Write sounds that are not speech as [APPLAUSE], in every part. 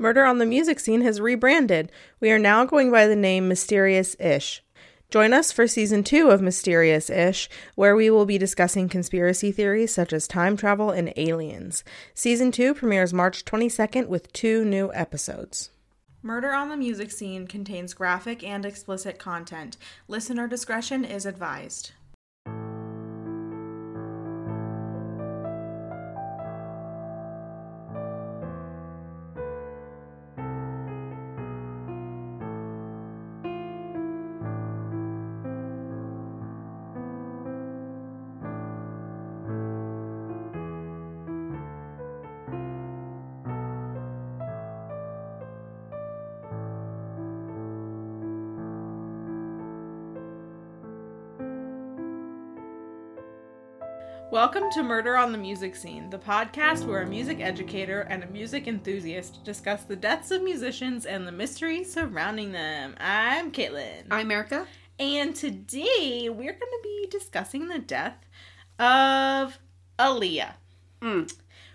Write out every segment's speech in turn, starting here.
Murder on the Music Scene has rebranded. We are now going by the name Mysterious Ish. Join us for season two of Mysterious Ish, where we will be discussing conspiracy theories such as time travel and aliens. Season two premieres March 22nd with two new episodes. Murder on the Music Scene contains graphic and explicit content. Listener discretion is advised. Welcome to Murder on the Music Scene, the podcast where a music educator and a music enthusiast discuss the deaths of musicians and the mystery surrounding them. I'm Caitlin. I'm Erica. And today we're going to be discussing the death of Aaliyah, Mm.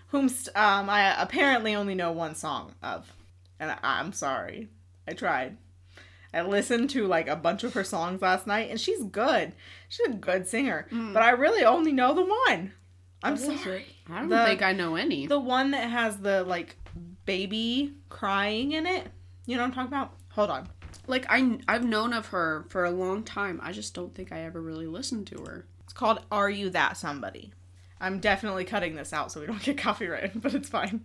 whom um, I apparently only know one song of. And I- I'm sorry. I tried. I listened to like a bunch of her songs last night, and she's good. She's a good singer, Mm. but I really only know the one. I'm What sorry. I don't The- think I know any. The one that has the like baby crying in it. You know what I'm talking about? Hold on. like I I've known of her for a long time. I just don't think I ever really listened to her. It's called Are You That Somebody? I'm definitely cutting this out so we don't [LAUGHS] get copyrighted, but it's fine.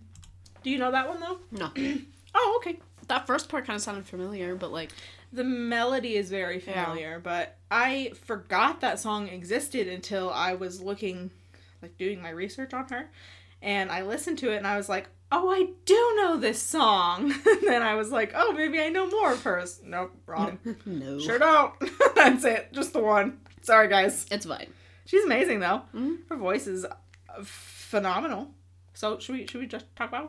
Do you know that one though? No. [CLEARS THROAT] Oh, okay. that first part kind of sounded familiar, but like The melody is very Yeah. familiar, but I forgot that song existed until I was looking, like doing my research on her. And I listened to it and I was like, oh, I do know this song. [LAUGHS] and then I was like, oh, maybe I know more of hers. Nope, wrong. [LAUGHS] no. sure don't. [LAUGHS] That's it. Just the one. Sorry, guys. It's fine. She's amazing, though. Mhm. Her voice is uh, phenomenal. So, should we, should we just talk about Yeah.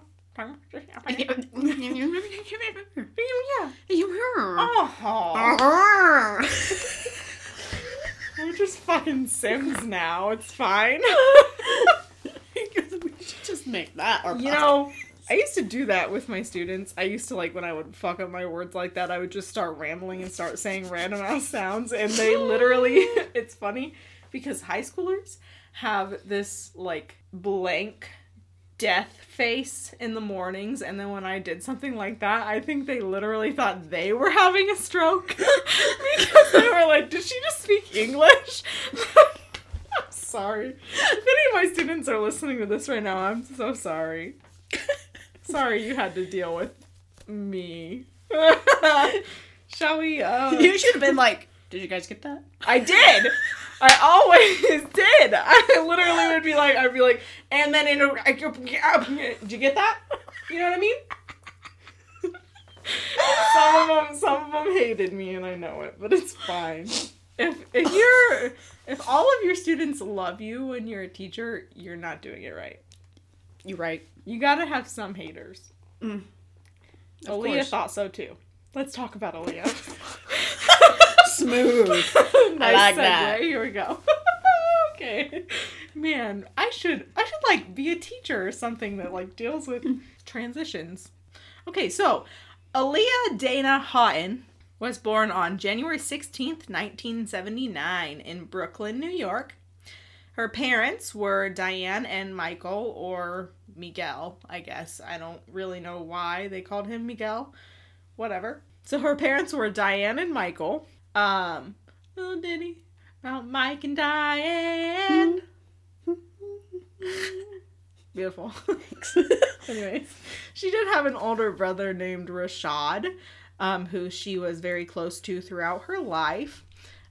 Oh. We're just fucking Sims now. It's fine. we should just make that our you know, I used to do that with my students. I used to like when I would fuck up my words like that, I would just start rambling and start saying random ass sounds, and they literally. [LAUGHS] it's funny because high schoolers have this like blank death face in the mornings and then when I did something like that, I think they literally thought they were having a stroke [LAUGHS] because they were like, "Did she just speak English?" [LAUGHS] I'm sorry. If any of my students are listening to this right now, I'm so sorry. Sorry you had to deal with me. [LAUGHS] Shall we? Uh... you should have been like, did you guys get that? I did. I always [LAUGHS] did. I literally would be like, I'd be like, and then in a, did you get that? You know what I mean? some of them, some of them hated me, and I know it, but it's fine. If if you're, if all of your students love you when you're a teacher, you're not doing it right. You're right. You gotta have some haters. Mm. Aaliyah course. thought so too. Let's talk about Aaliyah. [LAUGHS] Smooth. [LAUGHS] nice like segue. that. Here we go. [LAUGHS] okay, man, I should I should like be a teacher or something that like deals with [LAUGHS] transitions. Okay, so Aaliyah Dana Haughton was born on January sixteenth, nineteen seventy nine, in Brooklyn, New York. Her parents were Diane and Michael, or Miguel, I guess. I don't really know why they called him Miguel. Whatever. So her parents were Diane and Michael. Um, little ditty about Mike and Diane. [LAUGHS] Beautiful. Thanks. [LAUGHS] Anyways, she did have an older brother named Rashad, um, who she was very close to throughout her life.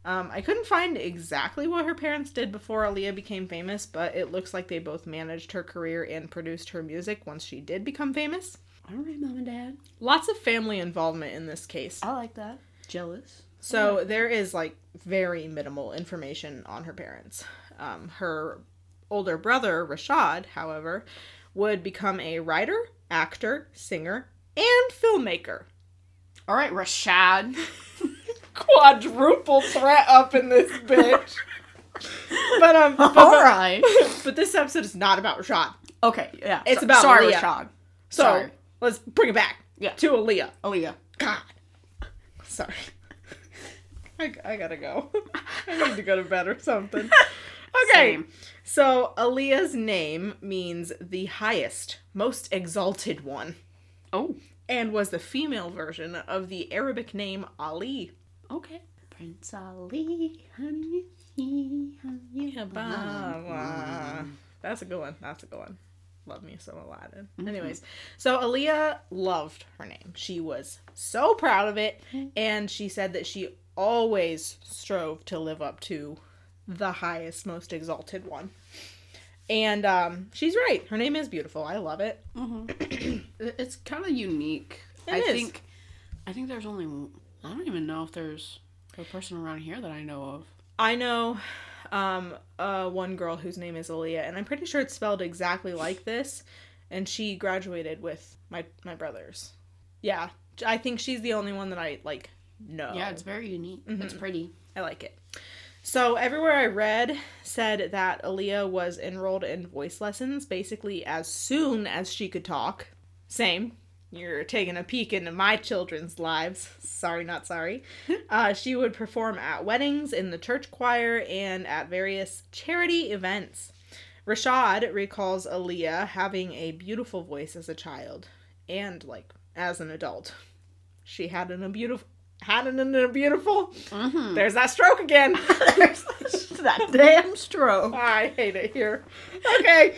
Um, I couldn't find exactly what her parents did before Aaliyah became famous, but it looks like they both managed her career and produced her music once she did become famous. All right, mom and dad. Lots of family involvement in this case. I like that. Jealous. So there is like very minimal information on her parents. Um, her older brother, Rashad, however, would become a writer, actor, singer, and filmmaker. All right, Rashad. [LAUGHS] Quadruple threat up in this [LAUGHS] bitch. but um, but, All but, right. [LAUGHS] but this episode is not about Rashad. Okay, yeah. It's So- about Sorry, Leah. Rashad. So Sorry. let's bring it back. Yeah. To Aaliyah. Aaliyah. God. Sorry. I, I gotta go. [LAUGHS] I need to go to bed or something. [LAUGHS] Okay. Same. So Aaliyah's name means the highest, most exalted one, Oh. and was the female version of the Arabic name Ali. Okay. Prince Ali, honey, honey, That's a good one. That's a good one. Love me some Aladdin. Mm-hmm. Anyways, so Aaliyah loved her name. She was so proud of it, mm-hmm. and she said that she always strove to live up to the highest, most exalted one. And um, she's right. Her name is beautiful. I love it. It- [CLEARS THROAT] It's kind of unique. It I is. think. I think there's only. I don't even know if there's a person around here that I know of. I know um, uh, one girl whose name is Aaliyah, and I'm pretty sure it's spelled exactly like this. And she graduated with my my brothers. Yeah, I think she's the only one that I like know. Yeah, it's very unique. Mm-hmm. It's pretty. I like it. So everywhere I read said that Aaliyah was enrolled in voice lessons basically as soon as she could talk. Same. You're taking a peek into my children's lives. Sorry, not sorry. [LAUGHS] Uh, she would perform at weddings, in the church choir, and at various charity events. Rashad recalls Aaliyah having a beautiful voice as a child and like as an adult. She had an a beautiful had an a beautiful Mm-hmm. there's that stroke again. [LAUGHS] that damn stroke. [LAUGHS] I hate it here. Okay.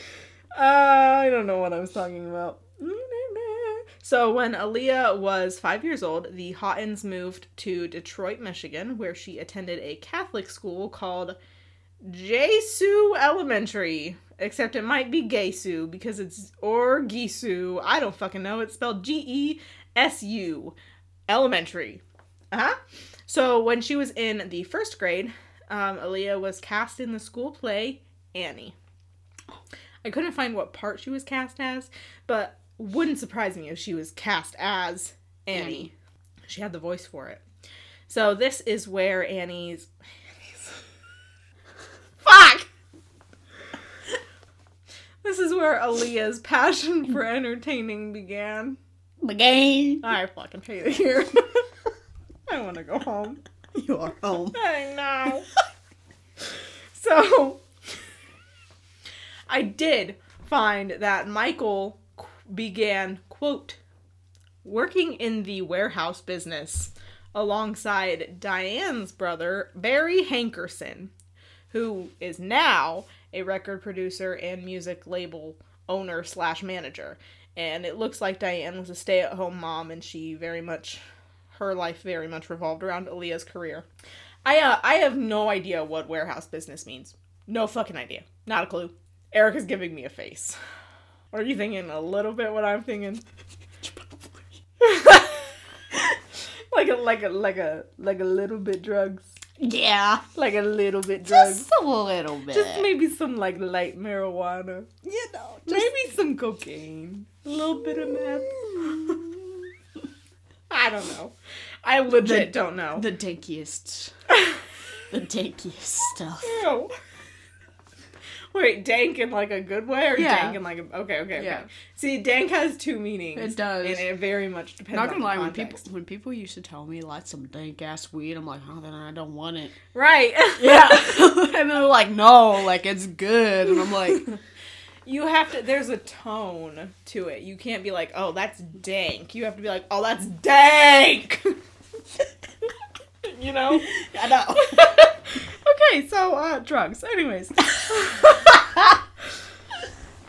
Uh, I don't know what I was talking about. So, when Aaliyah was five years old, the Haughtons moved to Detroit, Michigan, where she attended a Catholic school called Jesu Elementary. Except it might be Gesu because it's or Gisu. I don't fucking know. It's spelled G E S U. Elementary. Uh huh. So when she was in the first grade, um, Aaliyah was cast in the school play Annie. I couldn't find what part she was cast as, but wouldn't surprise me if she was cast as Annie. Annie. She had the voice for it. So this is where Annie's. [LAUGHS] Fuck! This is where Aaliyah's passion for entertaining began. The game. I fucking hate it here. [LAUGHS] Want to go home. [LAUGHS] You are home. I know. [LAUGHS] so, I did find that Michael began, quote, working in the warehouse business alongside Diane's brother, Barry Hankerson, who is now a record producer and music label owner slash manager. And it looks like Diane was a stay at home mom and she very much her life very much revolved around Aaliyah's career. I uh, I have no idea what warehouse business means. No fucking idea. Not a clue. Erica's giving me a face. Are you thinking a little bit what I'm thinking? [LAUGHS] like a like a like a like a little bit drugs. Yeah. Like a little bit drugs. Just a little bit. Just maybe some like light marijuana. you know. Maybe some cocaine. A little bit of meth. I don't know. I legit don't know. the dankiest. [LAUGHS] the dankiest stuff. Ew. Wait, dank in like a good way or Yeah. dank in like a okay, okay, okay. Yeah. See, dank has two meanings. It does. and it very much depends. On I'm not gonna lie, when people when people used to tell me like some dank ass weed, I'm like, oh, then I don't want it. right? Yeah, [LAUGHS] [LAUGHS] and they're like, no, like it's good, and I'm like, you have to. There's a tone to it. You can't be like, oh, that's dank. You have to be like, oh, that's dank. [LAUGHS] you know. I know. [LAUGHS] okay, so uh, drugs. Anyways. [LAUGHS]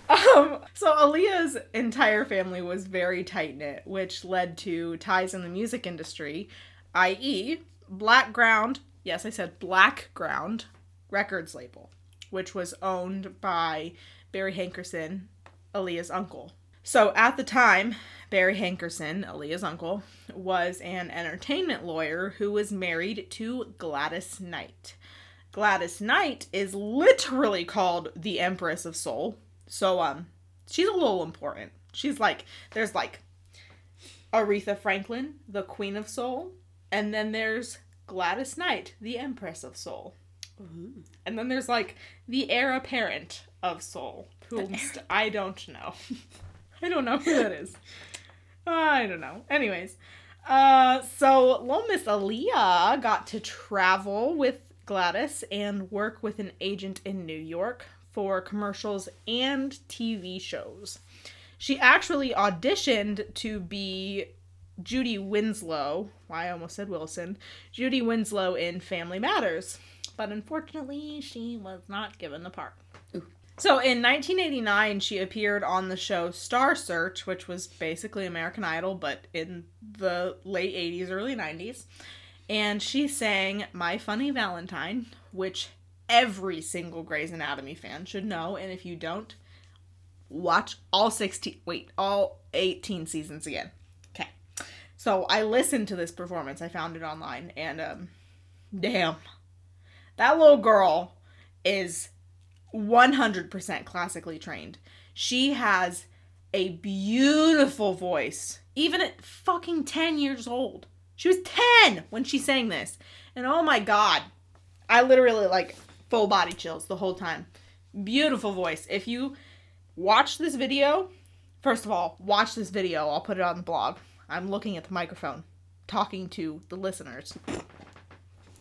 um, so Aaliyah's entire family was very tight knit, which led to ties in the music industry, i.e., Blackground. Yes, I said Blackground Records label, which was owned by Barry Hankerson, Aaliyah's uncle. So at the time, Barry Hankerson, Aaliyah's uncle, was an entertainment lawyer who was married to Gladys Knight. Gladys Knight is literally called the Empress of Soul. So um she's a little important. She's like there's like Aretha Franklin, the Queen of Soul, and then there's Gladys Knight, the Empress of Soul. And then there's like the heir apparent of Soul, whom st- I don't know. [LAUGHS] I don't know who that is. I don't know. Anyways, uh, so little Miss Aaliyah got to travel with Gladys and work with an agent in New York for commercials and TV shows. She actually auditioned to be Judy Winslow. I almost said Wilson. Judy Winslow in Family Matters. But unfortunately, she was not given the part. So in 1989, she appeared on the show Star Search, which was basically American Idol, but in the late 80s, early 90s. And she sang My Funny Valentine, which every single Grey's Anatomy fan should know. And if you don't, watch all 16, wait, all 18 seasons again. Okay. So I listened to this performance. I found it online. And, um, damn. That little girl is 100% classically trained. She has a beautiful voice, even at fucking 10 years old. She was 10 when she sang this. And oh my god, I literally like full body chills the whole time. Beautiful voice. If you watch this video, first of all, watch this video. I'll put it on the blog. I'm looking at the microphone, talking to the listeners.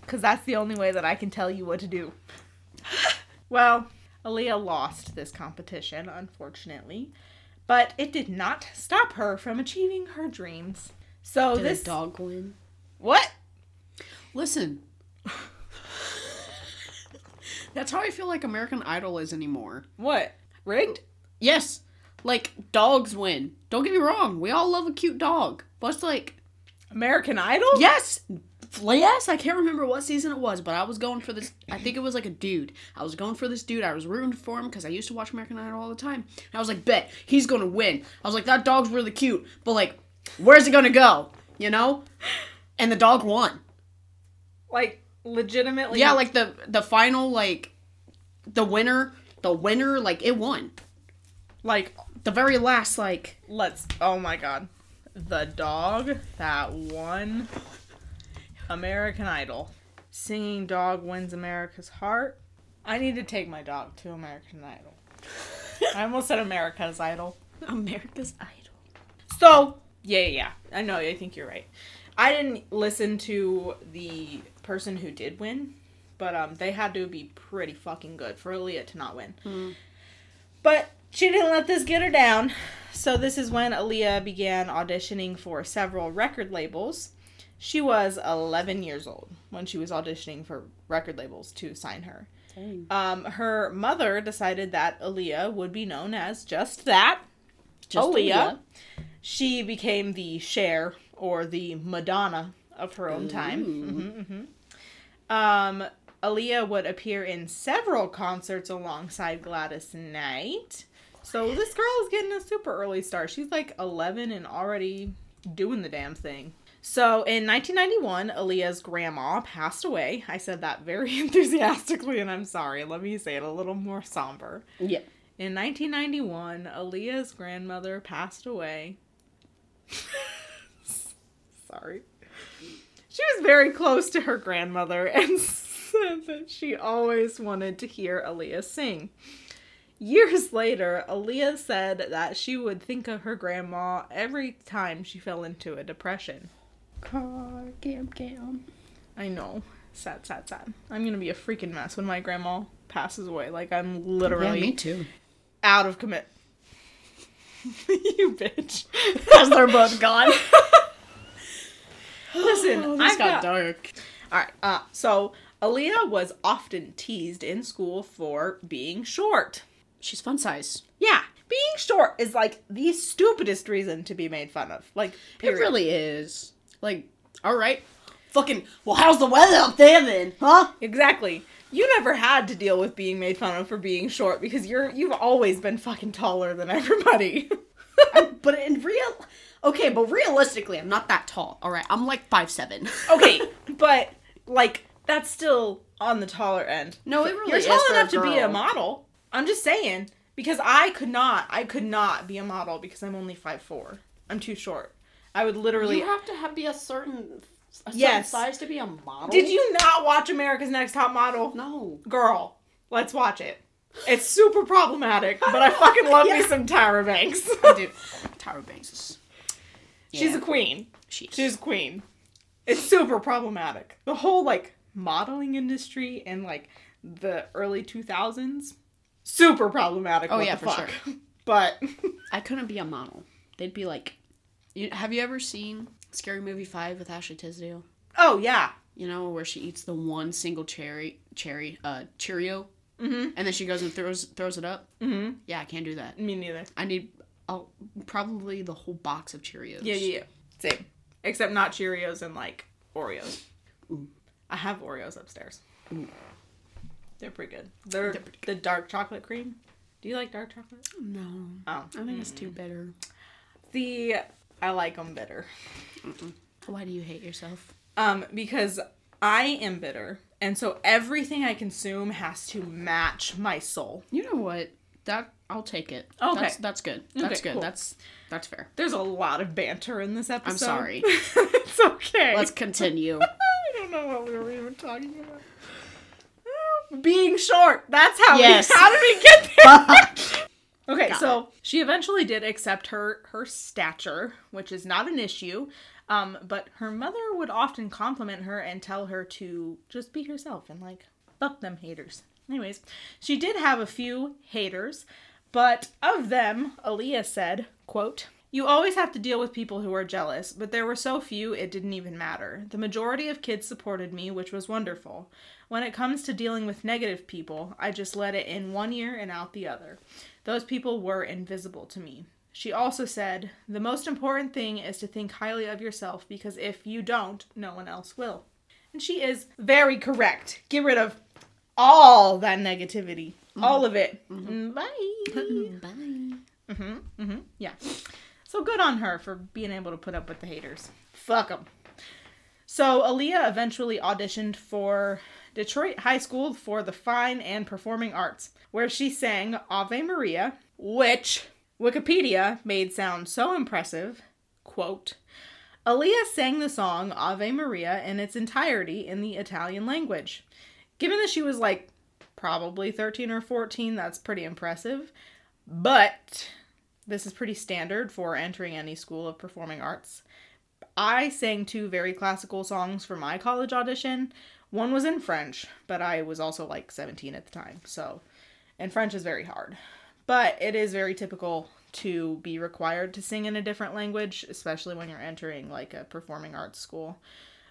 Because that's the only way that I can tell you what to do. [SIGHS] well, Aaliyah lost this competition, unfortunately, but it did not stop her from achieving her dreams. So Did this a dog win? what? Listen. [LAUGHS] That's how I feel like American Idol is anymore. What? Rigged? Yes, like dogs win. Don't get me wrong. We all love a cute dog, but it's like American Idol? yes, yes. I can't remember what season it was, but I was going for this. I think it was like a dude. I was going for this dude. I was rooting for him because I used to watch American Idol all the time. And I was like, bet he's gonna win. I was like, that dog's really cute, but like, where's it gonna go? You know? And the dog won. Like legitimately Yeah, like the the final like the winner, the winner like it won. like The very last like let's oh my god. The dog that won American Idol. Singing dog wins America's heart. I need to take my dog to American Idol. I almost said America's Idol. America's Idol. So, yeah, yeah, yeah. I know, I think you're right. I didn't listen to the person who did win, but um, they had to be pretty fucking good for Aaliyah to not win. But she didn't let this get her down. So, this is when Aaliyah began auditioning for several record labels. She was 11 years old when she was auditioning for record labels to sign her. Um, her mother decided that Aaliyah would be known as just that, Just Aaliyah. She became the Cher or the Madonna of her own time. Ooh. hmm Um, Aaliyah would appear in several concerts alongside Gladys Knight. So this girl is getting a super early start. She's like 11 and already doing the damn thing. So in 1991, Aaliyah's grandma passed away. I said that very [LAUGHS] enthusiastically, and I'm sorry. Let me say it a little more somber. Yeah. In 1991, Aaliyah's grandmother passed away. [LAUGHS] Sorry. She was very close to her grandmother [LAUGHS] and said that she always wanted to hear Aaliyah sing. Years later, Aaliyah said that she would think of her grandma every time she fell into a depression. Car cam cam. I know. Sad, sad, sad. I'm gonna be a freaking mess when my grandma passes away. Like, I'm literally Yeah, me too. out of commit. [LAUGHS] you bitch. Because they're both gone. [LAUGHS] Listen, oh, I this got got. dark. All right. Uh, so Aaliyah was often teased in school for being short. She's fun size. Yeah, being short is like the stupidest reason to be made fun of. Like, period. It really is. Like, all right. Fucking, well, how's the weather up there then? Huh? exactly. You never had to deal with being made fun of for being short because you're you've always been fucking taller than [LAUGHS] everybody. But in real. Okay, but realistically, I'm not that tall. All right, I'm like five seven. [LAUGHS] okay, but like that's still on the taller end. No, it really is. You're is tall enough to be a model. I'm just saying because I could not. I could not be a model because I'm only five four. I'm too short. I would literally. You have to have be a certain a certain Yes. size to be a model. Did you not watch America's Next Top Model? No. Girl, let's watch it. It's super problematic, but I fucking love me [LAUGHS] some Tyra Banks. [LAUGHS] I do. Tyra Banks is. She's Yeah. a queen. She's, She's a queen. It's super problematic. The whole like modeling industry in like the early 2000s super problematic. Oh, what yeah, the for fuck. [LAUGHS] But I couldn't be a model. They'd be like, you, have you ever seen Scary Movie Five with Ashley Tisdale? oh yeah. You know where she eats the one single cherry cherry uh Cheerio, Mhm. and then she goes and throws throws it up. Mhm. Yeah, I can't do that. Me neither. I need oh, probably the whole box of Cheerios. Yeah, yeah, yeah. Same. Except not Cheerios and like Oreos. Ooh. I have Oreos upstairs. Ooh. They're pretty good. They're, They're pretty the dark chocolate cream. Do you like dark chocolate? No, Oh. I think it's too bitter. The I like them bitter. Why do you hate yourself? Um, because I am bitter, and so everything I consume has to match my soul. You know what? That I'll take it. Okay. that's, that's good. That's Okay, good. cool. That's that's fair. There's a lot of banter in this episode. I'm sorry. [LAUGHS] it's okay. Let's continue. [LAUGHS] I don't know what we were even talking about. Being short. That's how Yes. we how did we get there? [LAUGHS] okay, Got so she eventually did accept her her stature, which is not an issue. Um, but her mother would often compliment her and tell her to just be herself and like fuck them haters. Anyways, she did have a few haters, but of them, Aaliyah said, quote, you always have to deal with people who are jealous, but there were so few it didn't even matter. The majority of kids supported me, which was wonderful. When it comes to dealing with negative people, I just let it in one ear and out the other. Those people were invisible to me. She also said, The most important thing is to think highly of yourself because if you don't, no one else will. And she is very correct. Get rid of all that negativity. All of it. Mm, Bye. [LAUGHS] Bye. hmm hmm Yeah. So good on her for being able to put up with the haters. Fuck them. So Aaliyah eventually auditioned for Detroit High School for the Fine and Performing Arts, where she sang Ave Maria, which Wikipedia made sound so impressive. Quote, Aaliyah sang the song Ave Maria in its entirety in the Italian language. Given that she was like probably 13 or 14, that's pretty impressive. But this is pretty standard for entering any school of performing arts. I sang two very classical songs for my college audition. One was in French, but I was also like 17 at the time, so. And French is very hard. But it is very typical to be required to sing in a different language, especially when you're entering like a performing arts school.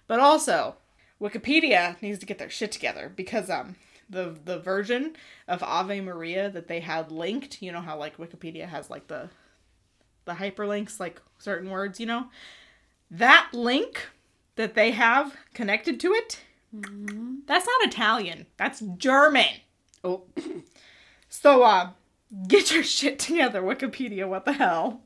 But also, Wikipedia needs to get their shit together because um the the version of Ave Maria that they had linked, you know how like Wikipedia has like the the hyperlinks like certain words, you know? That link that they have connected to it, that's not Italian. That's German. Oh, [CLEARS THROAT] So uh get your shit together, Wikipedia, what the hell?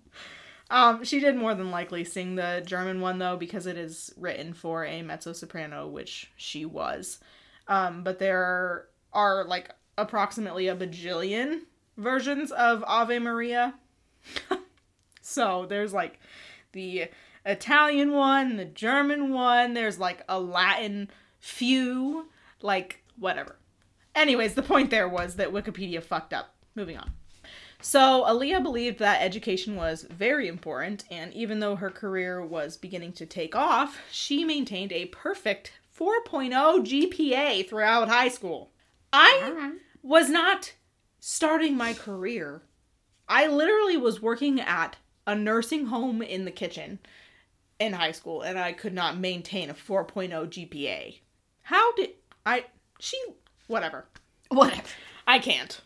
Um, she did more than likely sing the German one though, because it is written for a mezzo soprano, which she was. Um, but there are like approximately a bajillion versions of Ave Maria. [LAUGHS] so there's like the Italian one, the German one, there's like a Latin few, like whatever. Anyways, the point there was that Wikipedia fucked up. Moving on. So, Aaliyah believed that education was very important, and even though her career was beginning to take off, she maintained a perfect 4.0 GPA throughout high school. I was not starting my career. I literally was working at a nursing home in the kitchen in high school, and I could not maintain a 4.0 GPA. How did I? She. Whatever. whatever. I can't.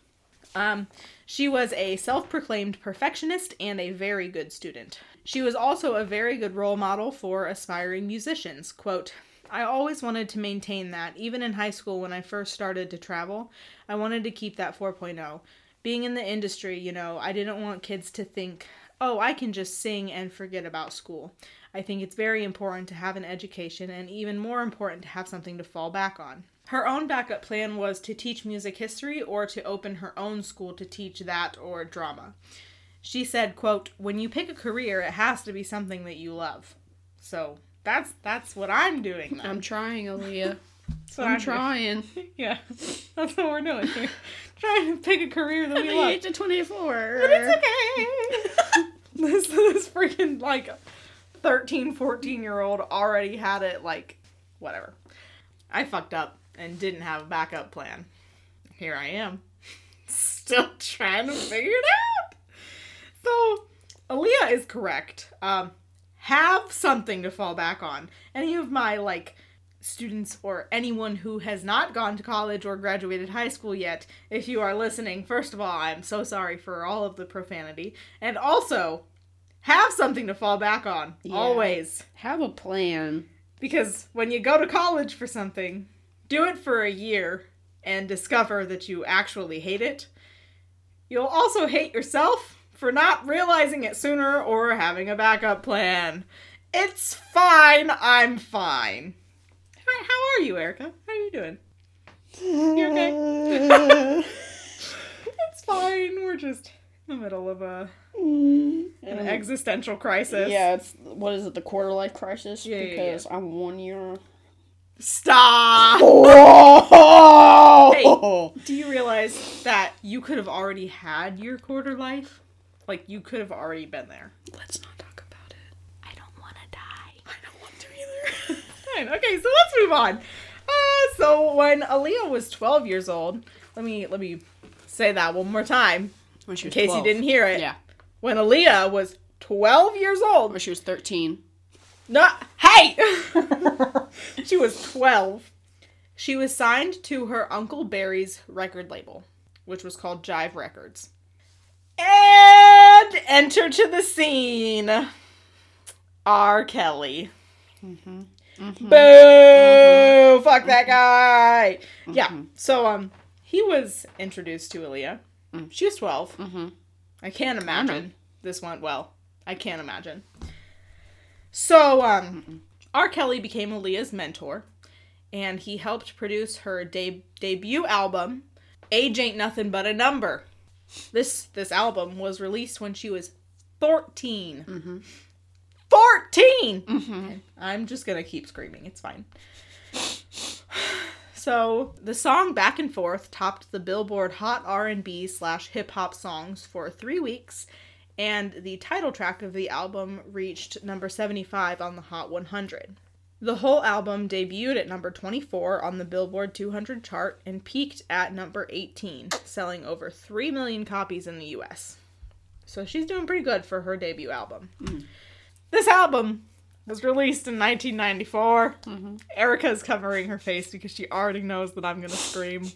Um, she was a self proclaimed perfectionist and a very good student. She was also a very good role model for aspiring musicians. Quote, I always wanted to maintain that. Even in high school, when I first started to travel, I wanted to keep that 4.0. Being in the industry, you know, I didn't want kids to think, oh, I can just sing and forget about school. I think it's very important to have an education and even more important to have something to fall back on. Her own backup plan was to teach music history or to open her own school to teach that or drama. She said, quote, "When you pick a career, it has to be something that you love." So, that's that's what I'm doing then. I'm trying, Aaliyah. [LAUGHS] That's what I'm trying. [LAUGHS] Yeah. That's what we're doing here. [LAUGHS] trying to pick a career that we the love. age of 24. But it's okay. this this freaking like 13, 14 year old already had it like whatever. I fucked up and didn't have a backup plan. Here I am. [LAUGHS] Still trying to figure it out. So, Aaliyah is correct. Um, have something to fall back on. Any of my like students or anyone who has not gone to college or graduated high school yet, if you are listening, first of all, I'm so sorry for all of the profanity. And also, have something to fall back on. Yeah. Always. Have a plan. Because when you go to college for something, do it for a year and discover that you actually hate it. You'll also hate yourself for not realizing it sooner or having a backup plan. It's fine. I'm fine. Hi, How are you, Erica? How are you doing? You okay? [LAUGHS] it's fine. We're just in the middle of a an existential crisis. Yeah, it's what is it? The quarter life crisis. Yeah, yeah, because I'm one year. Stop. [LAUGHS] Whoa! Do you realize that you could have already had your quarter life? Like you could have already been there. Let's not talk about it. I don't want to die. I don't want to either. [LAUGHS] Fine. Okay, so let's move on. Uh, so when Aaliyah was 12 years old, let me let me say that one more time When she in case 12. you didn't hear it. Yeah. When Aaliyah was 12 years old, When she was 13. Not hey. [LAUGHS] she was 12. She was signed to her uncle Barry's record label, which was called Jive Records. And enter to the scene R. Kelly. Mm-hmm. Mm-hmm. Boo! Mm-hmm. Fuck that guy. Yeah. So um, he was introduced to Aaliyah. Mm. She was 12 Mm-hmm. I can't imagine this went well. I can't imagine. So, um, R. Kelly became Aaliyah's mentor, and he helped produce her de- debut album, "Age Ain't Nothing But a Number." This this album was released when she was 14. Mm-hmm. 14. Mm-hmm. I'm just gonna keep screaming. It's fine. So the song "Back and Forth" topped the Billboard Hot R&B slash Hip Hop songs for three weeks, and the title track of the album reached number 75 on the Hot 100. The whole album debuted at number 24 on the Billboard 200 chart and peaked at number 18, selling over 3 million copies in the US. So she's doing pretty good for her debut album. Mm. This album was released in 1994. Erica is covering her face because she already knows that I'm gonna scream. [SIGHS]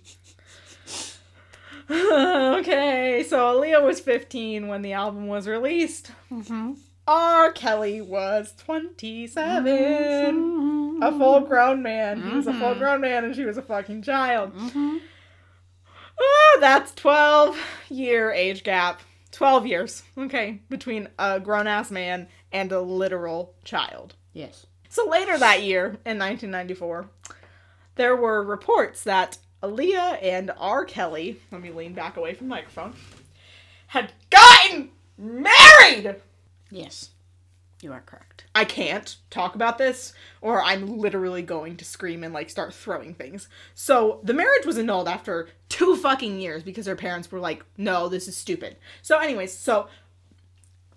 okay, so Aaliyah was 15 when the album was released. Mm-hmm. R. Kelly was 27. A full grown man. He was a full grown man and she was a fucking child. Mm-hmm. Oh, that's 12 year age gap. 12 years, okay, between a grown ass man and a literal child. Yes. So later that year, in 1994, there were reports that Aaliyah and R. Kelly, let me lean back away from the microphone, had gotten married! Yes. You are correct. I can't talk about this, or I'm literally going to scream and like start throwing things. So the marriage was annulled after two fucking years because her parents were like, no, this is stupid. So, anyways, so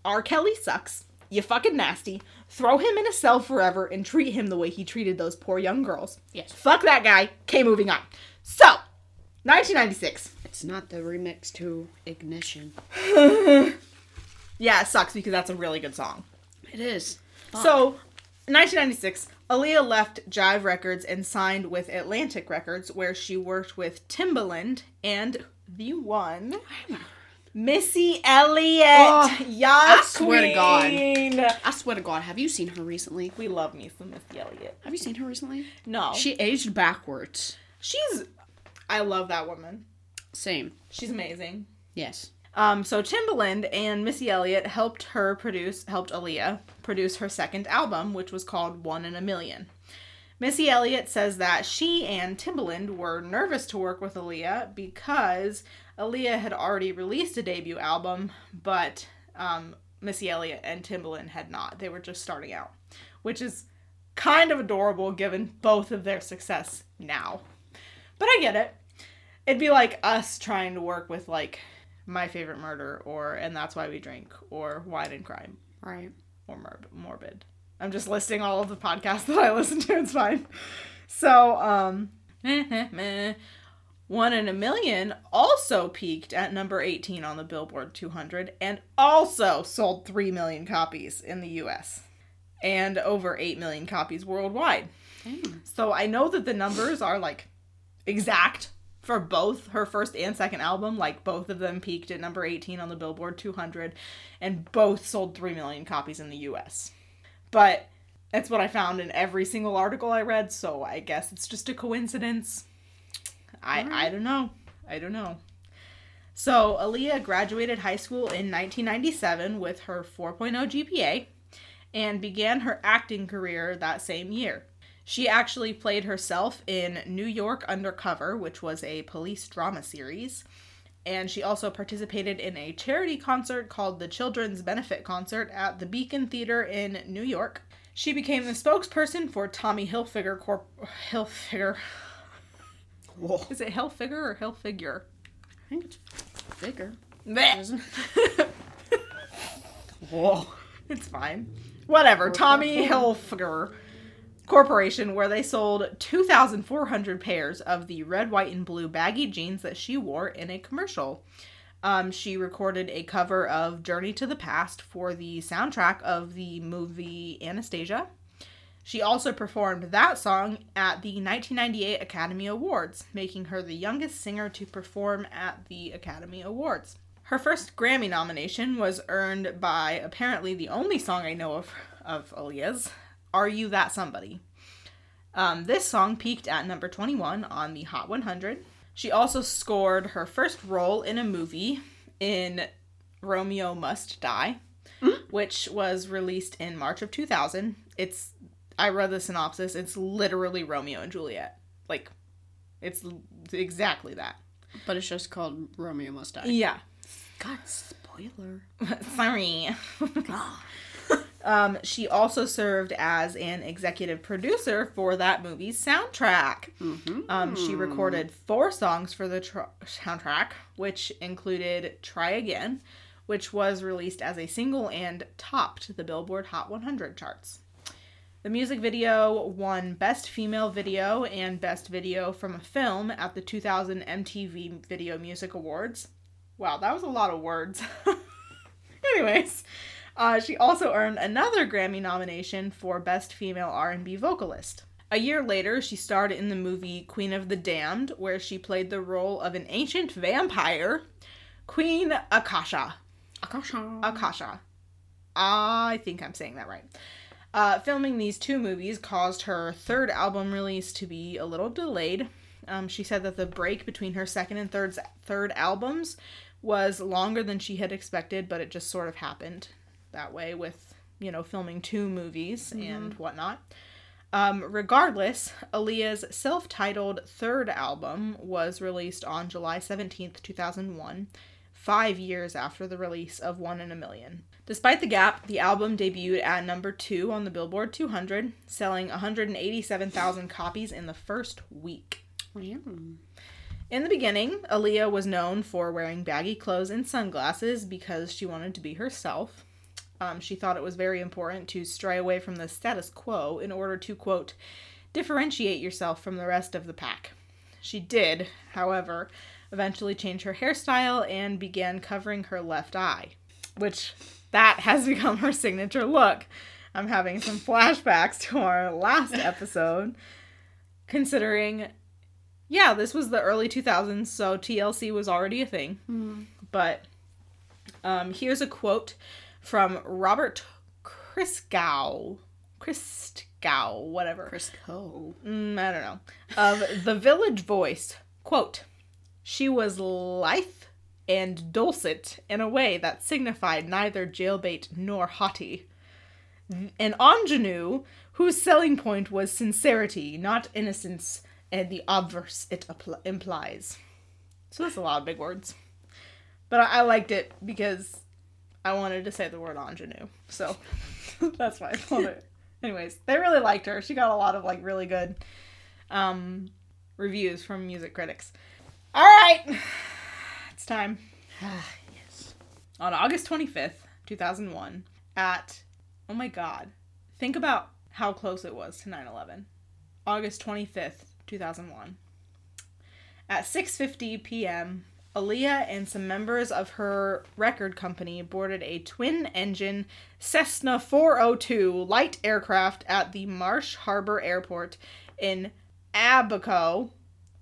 R. Kelly sucks. You fucking nasty. Throw him in a cell forever and treat him the way he treated those poor young girls. Yes. Fuck that guy. Okay, moving on. So, 1996. It's not the remix to Ignition. [LAUGHS] Yeah, it sucks because that's a really good song. It is. So, 1996, Aaliyah left Jive Records and signed with Atlantic Records, where she worked with Timbaland and the one Missy Elliott. Oh, yes, I swear to God. I swear to God, have you seen her recently? We love me some Missy Elliott. Have you seen her recently? No, She aged backwards. she's. I love that woman. Same. She's amazing. Yes. Um, so Timbaland and Missy Elliott helped her produce, helped Aaliyah produce her second album, which was called One in a Million. Missy Elliott says that she and Timbaland were nervous to work with Aaliyah because Aaliyah had already released a debut album, but um, Missy Elliott and Timbaland had not. They were just starting out, which is kind of adorable given both of their success now. But I get it. It'd be like us trying to work with like My Favorite Murder or And That's Why We Drink or Wine and Crime Right. or Mor- Morbid. I'm just listing all of the podcasts [LAUGHS] that I listen to. It's fine. So, um, [LAUGHS] One in a Million also peaked at number 18 on the Billboard 200 and also sold 3 million copies in the US and over 8 million copies worldwide. Damn. So I know that the numbers are like exact for both her first and second album. Like both of them peaked at number 18 on the Billboard 200 and both sold 3 million copies in the US. But that's what I found in every single article I read, so I guess it's just a coincidence. I I don't know. I don't know. So, Aaliyah graduated high school in 1997 with her 4.0 GPA and began her acting career that same year. She actually played herself in New York Undercover, which was a police drama series. And she also participated in a charity concert called the Children's Benefit Concert at the Beacon Theater in New York. She became the spokesperson for Tommy Hilfiger Corp. Hilfiger. Whoa. Is it Hilfiger or Hilfigure? I think it's bigger. Blech. [LAUGHS] Whoa. It's fine. Whatever. Tommy Hilfiger Corporation, where they sold 2,400 pairs of the red, white, and blue baggy jeans that she wore in a commercial. Um, she recorded a cover of Journey to the Past for the soundtrack of the movie Anastasia. She also performed that song at the 1998 Academy Awards, making her the youngest singer to perform at the Academy Awards. Her first Grammy nomination was earned by apparently the only song I know of of Aaliyah's, "Are You That Somebody." Um, this song peaked at number 21 on the Hot 100. She also scored her first role in a movie in Romeo Must Die, which was released in March of 2000. It's I read the synopsis. It's literally Romeo and Juliet. Like it's exactly that. But it's just called Romeo Must Die. Yeah. God, spoiler. [LAUGHS] Sorry. God. Um, she also served as an executive producer for that movie's soundtrack. Mm-hmm. Um, she recorded four songs for the tr- soundtrack, which included Try Again, which was released as a single and topped the Billboard Hot 100 charts. The music video won Best Female Video and Best Video from a Film at the 2000 MTV Video Music Awards. Wow, that was a lot of words. [LAUGHS] Anyways, uh, she also earned another Grammy nomination for Best Female R&B Vocalist. A year later, she starred in the movie Queen of the Damned, where she played the role of an ancient vampire, Queen Akasha. Akasha. Akasha. I think I'm saying that right. Uh, filming these two movies caused her third album release to be a little delayed. Um, she said that the break between her second and third third albums was longer than she had expected, but it just sort of happened that way with you know filming two movies and whatnot. Um, regardless, Aaliyah's self-titled third album was released on July 17th, 2001, five years after the release of One in a Million. Despite the gap, the album debuted at number two on the Billboard 200, selling 187,000 copies in the first week. Yeah. In the beginning, Aaliyah was known for wearing baggy clothes and sunglasses because she wanted to be herself. Um, she thought it was very important to stray away from the status quo in order to, quote, differentiate yourself from the rest of the pack. She did, however, eventually change her hairstyle and began covering her left eye, which that has [LAUGHS] become her signature look. I'm having some flashbacks to our last episode, considering, yeah, this was the early 2000s, so TLC was already a thing. But um, here's a quote from Robert Christgau. Christgau, whatever. Crisco. Mm, I don't know. Of The Village Voice. Quote She was lithe and dulcet in a way that signified neither jailbait nor haughty. An ingenue whose selling point was sincerity, not innocence, and the obverse it implies. So that's a lot of big words. But I, I liked it because I wanted to say the word ingenue. So [LAUGHS] that's why I love it. [LAUGHS] Anyways, they really liked her. She got a lot of like really good um, reviews from music critics. All right, time. [SIGHS] yes. On August 25th, 2001, at, oh my god, Think about how close it was to 9/11. August 25th, 2001. At 6:50 p.m., Aaliyah and some members of her record company boarded a twin-engine Cessna 402 light aircraft at the Marsh Harbor Airport in Abaco.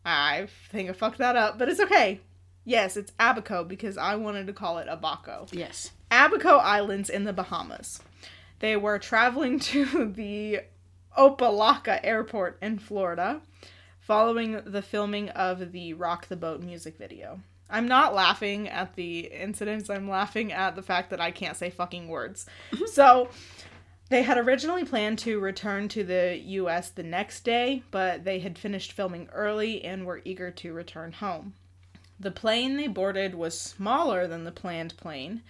I think I fucked that up, but it's okay. Yes, it's Abaco because I wanted to call it Abaco. Yes. Abaco Islands in the Bahamas. They were traveling [LAUGHS] to the Opa-locka Airport in Florida following the filming of the Rock the Boat music video. I'm not laughing at the incidents, I'm laughing at the fact that I can't say fucking words. Mm-hmm. so, they had originally planned to return to the US the next day, but they had finished filming early and were eager to return home. The plane they boarded was smaller than the planned plane,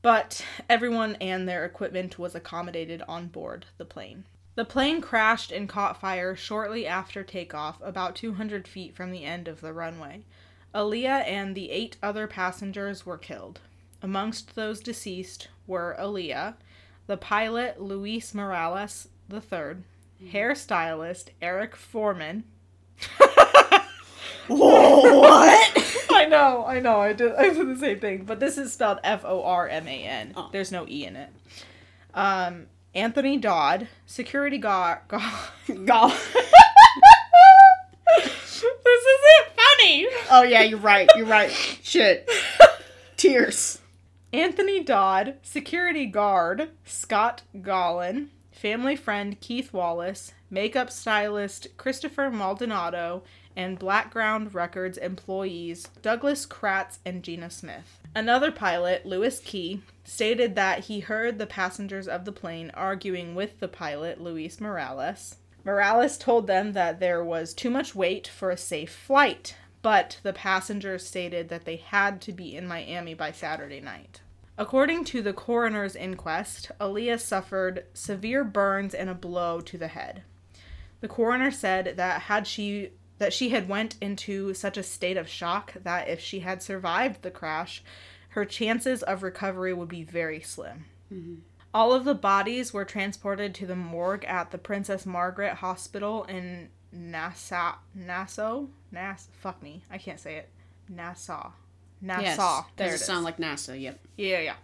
but everyone and their equipment was accommodated on board the plane. The plane crashed and caught fire shortly after takeoff, about 200 feet from the end of the runway. Aaliyah and the eight other passengers were killed. Amongst those deceased were Aaliyah, the pilot Luis Morales III, hairstylist Eric Forman. [LAUGHS] Whoa, what? I know, I know, I did, [LAUGHS] I did the same thing, but this is spelled F O R M A N. Oh. There's no E in it. Um, Anthony Dodd, security guard. [LAUGHS] God. [LAUGHS] this isn't funny. Oh yeah, you're right. You're right. Shit. Tears. Anthony Dodd, security guard Scott Gallin, family friend Keith Wallace, makeup stylist Christopher Maldonado, and Blackground Records employees Douglas Kratz and Gina Smith. Another pilot, Lewis Key, stated that he heard the passengers of the plane arguing with the pilot, Luis Morales. Morales told them that there was too much weight for a safe flight, but the passengers stated that they had to be in Miami by Saturday night. According to the coroner's inquest, Aaliyah suffered severe burns and a blow to the head. The coroner said that had she that she had went into such a state of shock that if she had survived the crash, her chances of recovery would be very slim. Mm-hmm. All of the bodies were transported to the morgue at the Princess Margaret Hospital in Nassau. Nassau? Nass. Fuck me. I can't say it. Nassau. Nassau. Yes. there Does it is. sound like NASA? Yep. Yeah, yeah.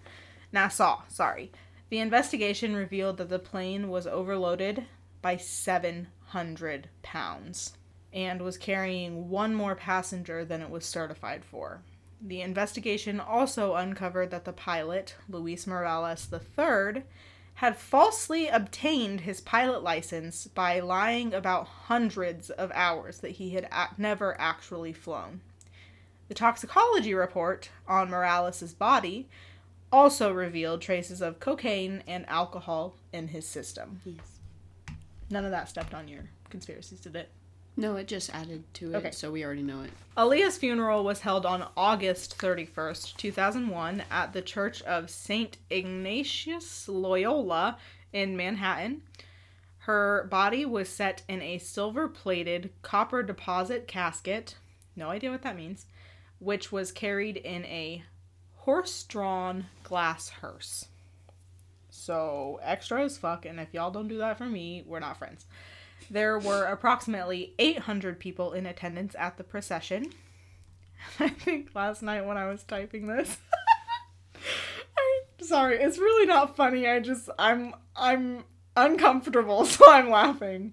Nassau, sorry. The investigation revealed that the plane was overloaded by 700 pounds and was carrying one more passenger than it was certified for. The investigation also uncovered that the pilot, Luis Morales III, had falsely obtained his pilot license by lying about hundreds of hours that he had ac- never actually flown. The toxicology report on Morales's body also revealed traces of cocaine and alcohol in his system. Yes. None of that stepped on your conspiracies, did it? No, it just added to it, Okay. so we already know it. Aaliyah's funeral was held on August 31st, 2001, at the Church of St. Ignatius Loyola in Manhattan. Her body was set in a silver plated copper deposit casket, no idea what that means, which was carried in a horse drawn glass hearse. So, extra as fuck, and if y'all don't do that for me, we're not friends. There were approximately 800 people in attendance at the procession. [LAUGHS] I think last night when I was typing this, [LAUGHS] I'm sorry, it's really not funny. I just I'm I'm uncomfortable, [LAUGHS] so I'm laughing.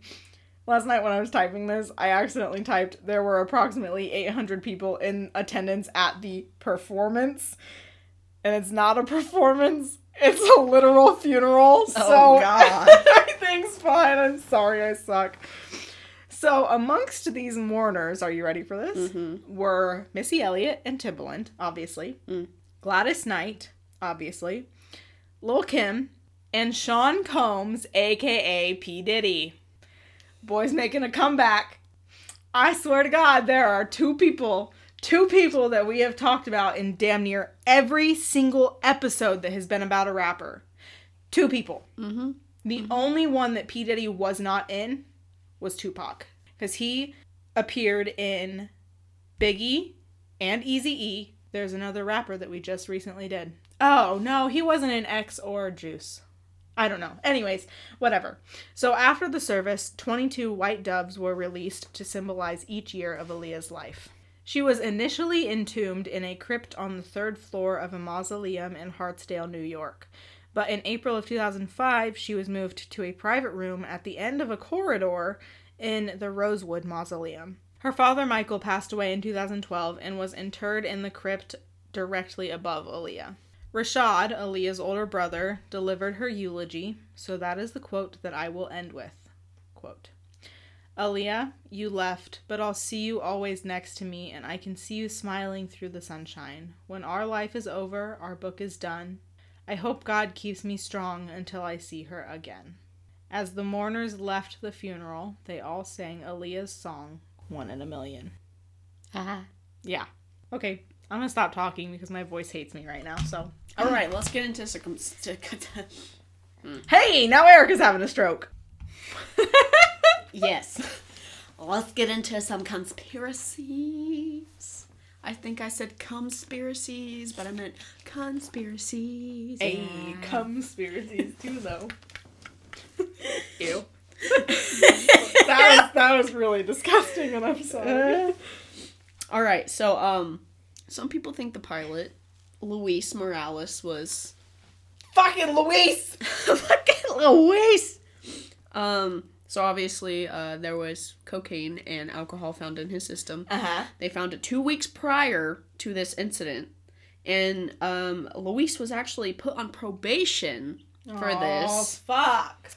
Last night when I was typing this, I accidentally typed there were approximately 800 people in attendance at the performance. And it's not a performance, it's a literal funeral. So Oh, [LAUGHS] God. everything's fine. I'm sorry, I suck. So, amongst these mourners, are you ready for this? Mm-hmm. Were Missy Elliott and Timbaland, obviously, Mm. Gladys Knight, obviously, Lil Kim, and Sean Combs, aka P. Diddy. Boys making a comeback. I swear to God, there are two people, two people that we have talked about in damn near every single episode that has been about a rapper. Two people. Mm-hmm. The only one that P. Diddy was not in was Tupac. Because he appeared in Biggie and Easy E. There's another rapper that we just recently did. Oh, no, he wasn't in X or Juice. I don't know. Anyways, whatever. So after the service, 22 white doves were released to symbolize each year of Aaliyah's life. She was initially entombed in a crypt on the third floor of a mausoleum in Hartsdale, New York. But in April of 2005, she was moved to a private room at the end of a corridor in the Rosewood Mausoleum. Her father, Michael, passed away in 2012 and was interred in the crypt directly above Aaliyah. Rashad, Aaliyah's older brother, delivered her eulogy, so that is the quote that I will end with. Quote Aaliyah, you left, but I'll see you always next to me, and I can see you smiling through the sunshine. When our life is over, our book is done. I hope God keeps me strong until I see her again. As the mourners left the funeral, they all sang Aaliyah's song, One in a Million. Ah. Yeah. Okay, I'm gonna stop talking because my voice hates me right now, so. All right, let's get into circum. [LAUGHS] Hey, now Erica's having a stroke. [LAUGHS] yes. [LAUGHS] Let's get into some conspiracies. I think I said conspiracies, but I meant conspiracies. A yeah. conspiracies too, though. [LAUGHS] Ew. [LAUGHS] that was that was really disgusting, and I'm sorry. All right, so um, some people think the pilot, Luis Morales, was Fucking Luis. fucking Luis. Um, so obviously, uh, there was cocaine and alcohol found in his system. Uh huh. They found it two weeks prior to this incident, and um, Luis was actually put on probation for this. fuck.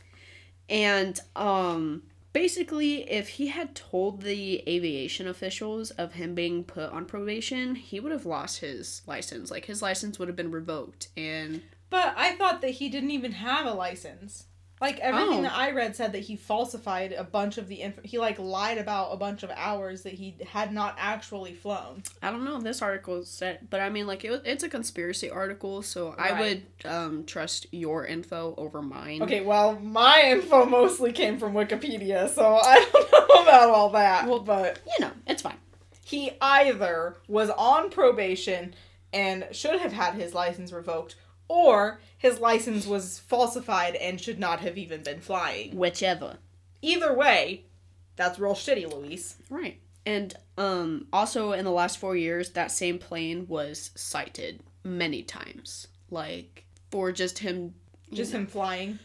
And um basically if he had told the aviation officials of him being put on probation, he would have lost his license. Like his license would have been revoked and But I thought that he didn't even have a license. Like everything Oh. that I read said that he falsified a bunch of the info. He like lied about a bunch of hours that he had not actually flown. I don't know this article said but I mean like it, it's a conspiracy article, so I would um trust your info over mine. Okay, well, my info mostly came from Wikipedia, so I don't [LAUGHS] know about all that. Well- but You know, it's fine. he either was on probation and should have had his license revoked, or his license was falsified and should not have even been flying. Whichever. Either way, that's real shitty, Luis. Right. And um also in the last 4 years that same plane was cited many times. Like for just him Just him flying.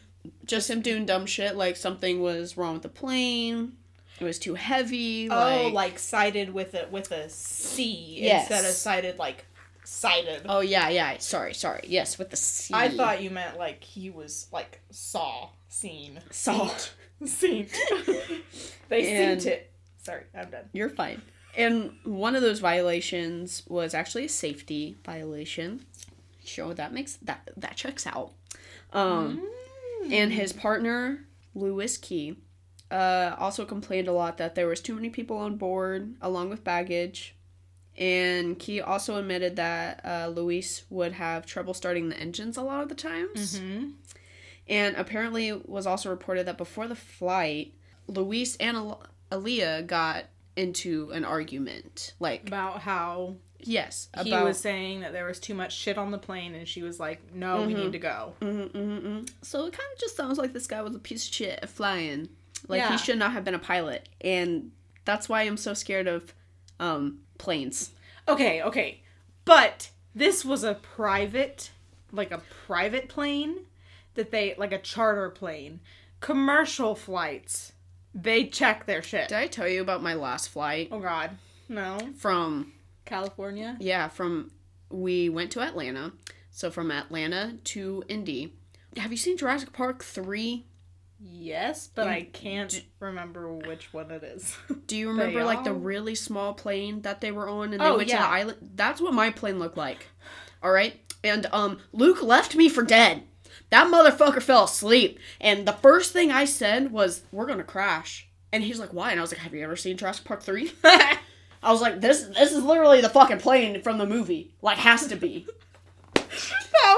just him doing dumb shit like something was wrong with the plane. It was too heavy oh, like, like cited with a with a C Yes. instead of cited like cited. Oh yeah, yeah. Sorry, sorry. Yes, with the C. I thought you meant like he was like saw seen Saw. [LAUGHS] seen. [LAUGHS] they And- synced it. Sorry, I'm done. You're fine. And one of those violations was actually a safety violation. Sure, that makes that that checks out. Um, and his partner Lewis Key uh, also complained a lot that there was too many people on board along with baggage. And Key also admitted that uh, Luis would have trouble starting the engines a lot of the times. Mm-hmm. And apparently, it was also reported that before the flight, Luis and Al- Aaliyah got into an argument. Like, About how yes, about he was saying that there was too much shit on the plane, and she was like, "No, we Mhm. need to go." Mm, mm, mm. So it kind of just sounds like this guy was a piece of shit flying. Like Yeah. he should not have been a pilot, and that's why I'm so scared of um planes. Okay, okay, but this was a private, like a private plane that they like a charter plane. Commercial flights, they check their shit. Did I tell you about my last flight Oh God, no, from California. yeah from we went to Atlanta, so from Atlanta to Indy. Have you seen Jurassic Park three? Yes, but You- I can't remember which one it is. [LAUGHS] Do you remember like the really small plane that they were on and they Oh, went to the island? That's what my plane looked like. All right, and um, Luke left me for dead. That motherfucker fell asleep, and the first thing I said was, "We're gonna crash." And he's like, "Why?" And I was like, "Have you ever seen Jurassic Park 3? [LAUGHS] I was like, "This, this is literally the fucking plane from the movie. Like, has to be." [LAUGHS] no.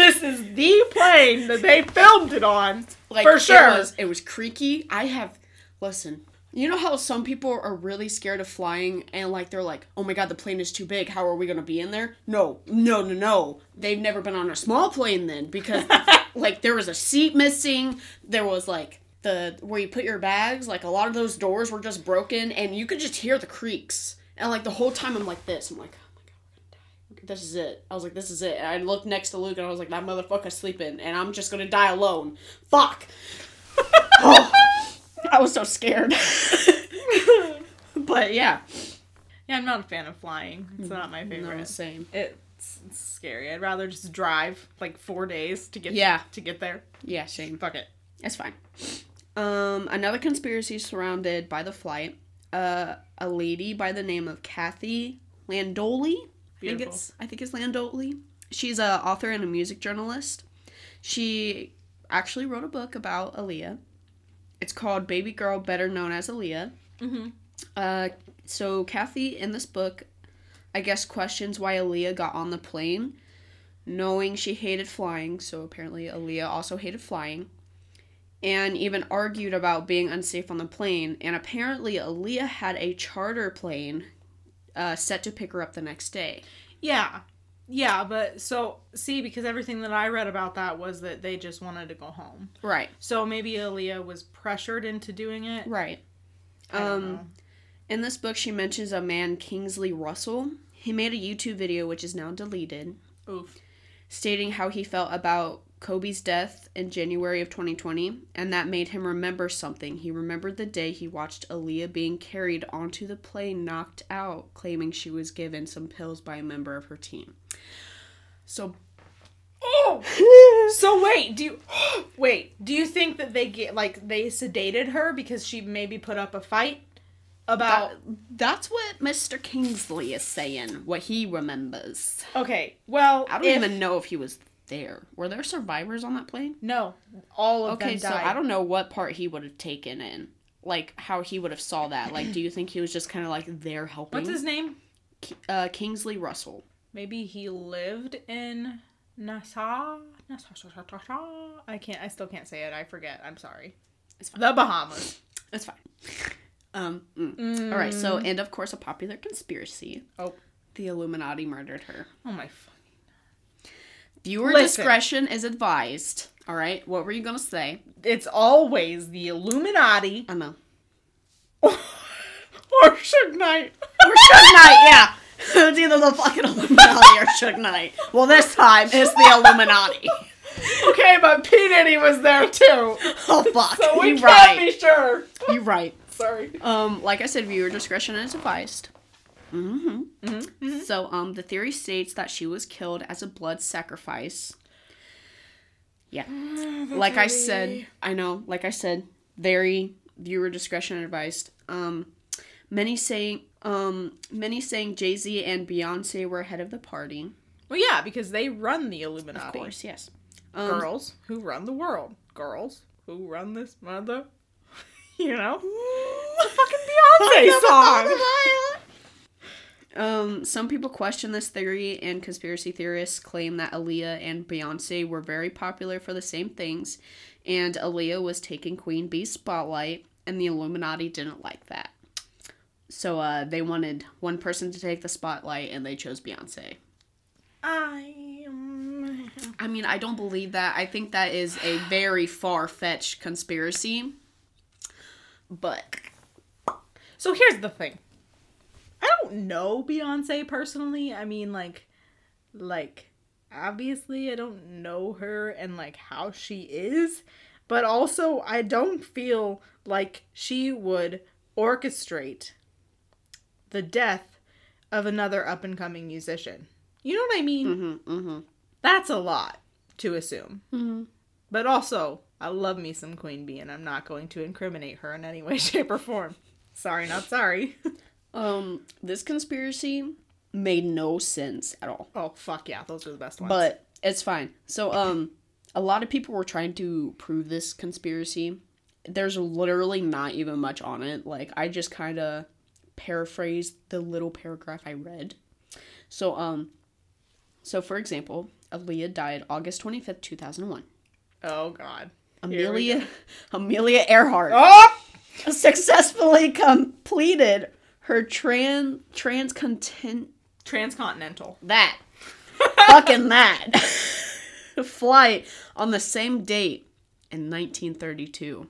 This is the plane that they filmed it on. Like, For it sure. was, it was creaky. I have, listen, You know how some people are really scared of flying and like they're like, "Oh my god, the plane is too big. How are we going to be in there?" No. No, no, no. They've never been on a small plane then because [LAUGHS] like there was a seat missing, there was like the where you put your bags, like a lot of those doors were just broken and you could just hear the creaks. And like the whole time I'm like this. I'm like, "Oh my god, we're going to die. This is it. I was like, this is it. And I looked next to Luke and I was like, that motherfucker's sleeping and I'm just going to die alone. Fuck. [LAUGHS] oh, I was so scared. [LAUGHS] but yeah. Yeah, I'm not a fan of flying. It's not my favorite. No, same. It's, it's scary. I'd rather just drive like four days to get Yeah. to get there. Yeah, same. Fuck it. It's fine. Um, another conspiracy surrounded by the flight. Uh, a lady by the name of Kathy Landoli. I think it's I think it's Landoli. She's a author and a music journalist. She actually wrote a book about Aaliyah. It's called Baby Girl, better known as Aaliyah. Mm-hmm. Uh, so Kathy in this book, I guess, questions why Aaliyah got on the plane, knowing she hated flying. So apparently Aaliyah also hated flying, and even argued about being unsafe on the plane. And apparently Aaliyah had a charter plane uh, set to pick her up the next day. Yeah. Yeah, but so see, because everything that I read about that was that they just wanted to go home. Right. So maybe Aaliyah was pressured into doing it. Right. Um, know. In this book, she mentions a man, Kingsley Russell. He made a YouTube video, which is now deleted, Oof. stating how he felt about Kobe's death in January of 2020, and that made him remember something. He remembered the day he watched Aaliyah being carried onto the plane, knocked out, claiming she was given some pills by a member of her team. So, Oh. [LAUGHS] so wait, do you [GASPS] wait? Do you think that they get like they sedated her because she maybe put up a fight about? that, that's what Mr. Kingsley is saying, what he remembers. okay, well, I don't if- even know if he was there. Were there survivors on that plane? No, all of Okay, them died. Okay, so. I don't know what part he would have taken in. Like how he would have saw that. Like, do you think he was just kind of like there helping? What's his name? Uh, Kingsley Russell. Maybe he lived in Nassau. Nassau. I can't. I still can't say it. I forget. I'm sorry. It's fine. The Bahamas. That's fine. Um. mm. All right. So, and of course, a popular conspiracy. Oh. The Illuminati murdered her. Oh my. Fuck. Viewer Listen. discretion is advised. All right. What were you gonna say? It's always the Illuminati I know. [LAUGHS] or Suge Knight. Or Suge Knight. Yeah. it's either the fucking Illuminati or Suge Knight. Well, this time it's the Illuminati. [LAUGHS] okay, but P Diddy was there too. [LAUGHS] Oh fuck. So we You're can't right. be sure. You're right. Sorry. Um, like I said, viewer discretion is advised. Hmm Mm-hmm. So, um, the theory states that she was killed as a blood sacrifice. Yeah. like I said, I know, like I said, very viewer discretion advised. Um, many saying, um, many saying Jay Z and Beyonce were ahead of the party. Well, yeah, because they run the Illuminati. Of course, yes. Um, Girls who run the world. Girls who run this mother. [LAUGHS] You know? It's a fucking Beyonce [LAUGHS] song. Um, some people question this theory, and conspiracy theorists claim that Aaliyah and Beyonce were very popular for the same things, and Aaliyah was taking Queen Bee's spotlight, and the Illuminati didn't like that. So uh, they wanted one person to take the spotlight, and they chose Beyonce. I. I mean, I don't believe that. I think that is a very far fetched conspiracy. But So here's the thing. Don't know Beyonce personally. I mean, like, like obviously I don't know her and like how she is, but also I don't feel like she would orchestrate the death of another up and coming musician. You know what I mean? mm-hmm, mm-hmm. That's a lot to assume. Mm-hmm. But also, I love me some Queen Bee, and I'm not going to incriminate her in any way, [LAUGHS] shape, or form. Sorry, not sorry. [LAUGHS] Um, this conspiracy made no sense at all. oh, fuck yeah, those are the best ones. But it's fine. So, um, a lot of people were trying to prove this conspiracy. There's literally not even much on it. Like, I just kind of paraphrased the little paragraph I read. So, um, so for example, Aaliyah died August 25th, 2001. oh god. Here we Amelia, [LAUGHS] Amelia Earhart. Oh! successfully completed her trans trans content Transcontinental. that [LAUGHS] fucking that [LAUGHS] flight on the same date in 1932.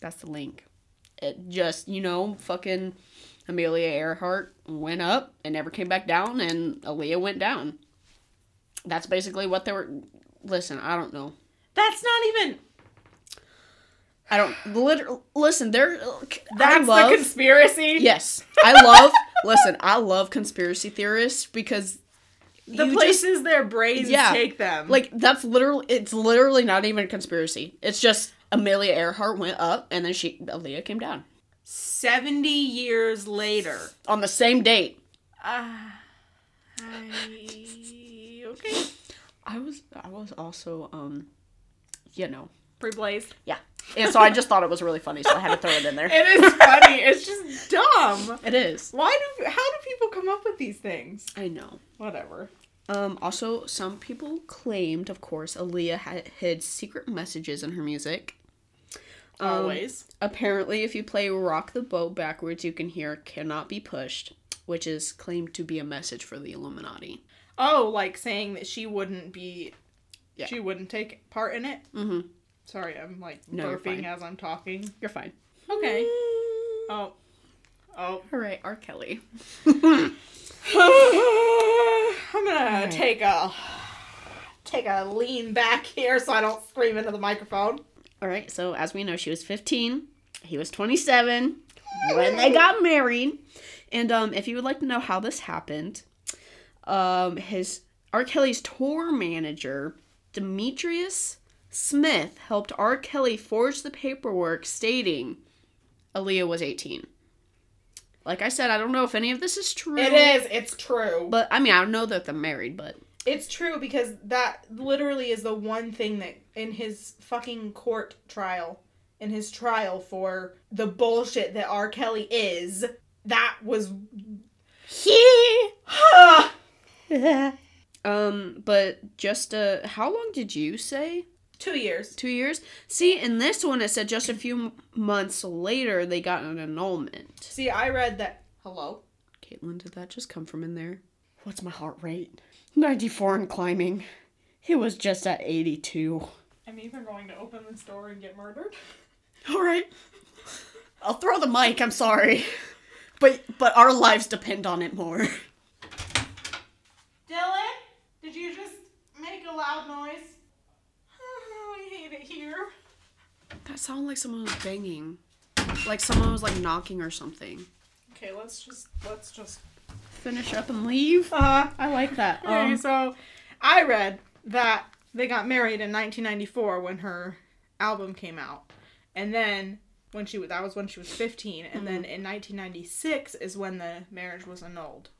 That's the link. It just, you know, fucking Amelia Earhart went up and never came back down, and Aaliyah went down. That's basically what they were. Listen, I don't know. That's not even. I don't. Literally, listen, there. That's love, the conspiracy. Yes, I love. [LAUGHS] listen, I love conspiracy theorists because The you just- places their brains Yeah. take them. like that's literally. It's literally not even a conspiracy. It's just Amelia Earhart went up and then she Aaliyah came down 70 years later. on the same date. Ah. I... Okay. I was. I was also. Um. You know. Pre Blaze. Yeah. And so I just thought it was really funny, so I had to throw it in there. It is funny. it's just dumb. It is. Why do. How do people come up with these things? I know. Whatever. Um, also, some people claimed, of course, Aaliyah had hid secret messages in her music. Um, Always. Apparently, if you play Rock the Boat backwards, you can hear Cannot Be Pushed, which is claimed to be a message for the Illuminati. Oh, like saying that she wouldn't be. Yeah. She wouldn't take part in it? Mm-hmm. Sorry, I'm like No, burping as I'm talking. You're fine. Okay. [LAUGHS] Oh. Oh. [LAUGHS] All right, R. Kelly. I'm gonna take a take a lean back here so I don't scream into the microphone. All right, so as we know, she was 15. He was 27 when they got married. And um, if you would like to know how this happened, um, his R. Kelly's tour manager, Demetrius Smith, helped R. Kelly forge the paperwork stating Aaliyah was 18. Like I said, I don't know if any of this is true. It is. It's true. But I mean, I know that they're married, but It's true because that literally is the one thing that in his fucking court trial, in his trial for the bullshit that R. Kelly is, that was he. [LAUGHS] um, but just uh, how long did you say? Two years. Two years. See, in this one, it said just a few months later they got an annulment. See, I read that. Hello. Caitlin, did that just come from in there? What's my heart rate? 94 and climbing. It was just at 82. I'm even going to open this door and get murdered. [LAUGHS] All right. I'll throw the mic. I'm sorry. But but our lives depend on it more. Dylan, did you just make a loud noise? I hate it here. That sounded like someone was banging. Like someone was like knocking or something. Okay, let's just let's just. Finish up and leave. Uh, I like that. okay, Um, so I read that they got married in 1994 when her album came out, and then when she was that was when she was 15, and then in 1996 is when the marriage was annulled.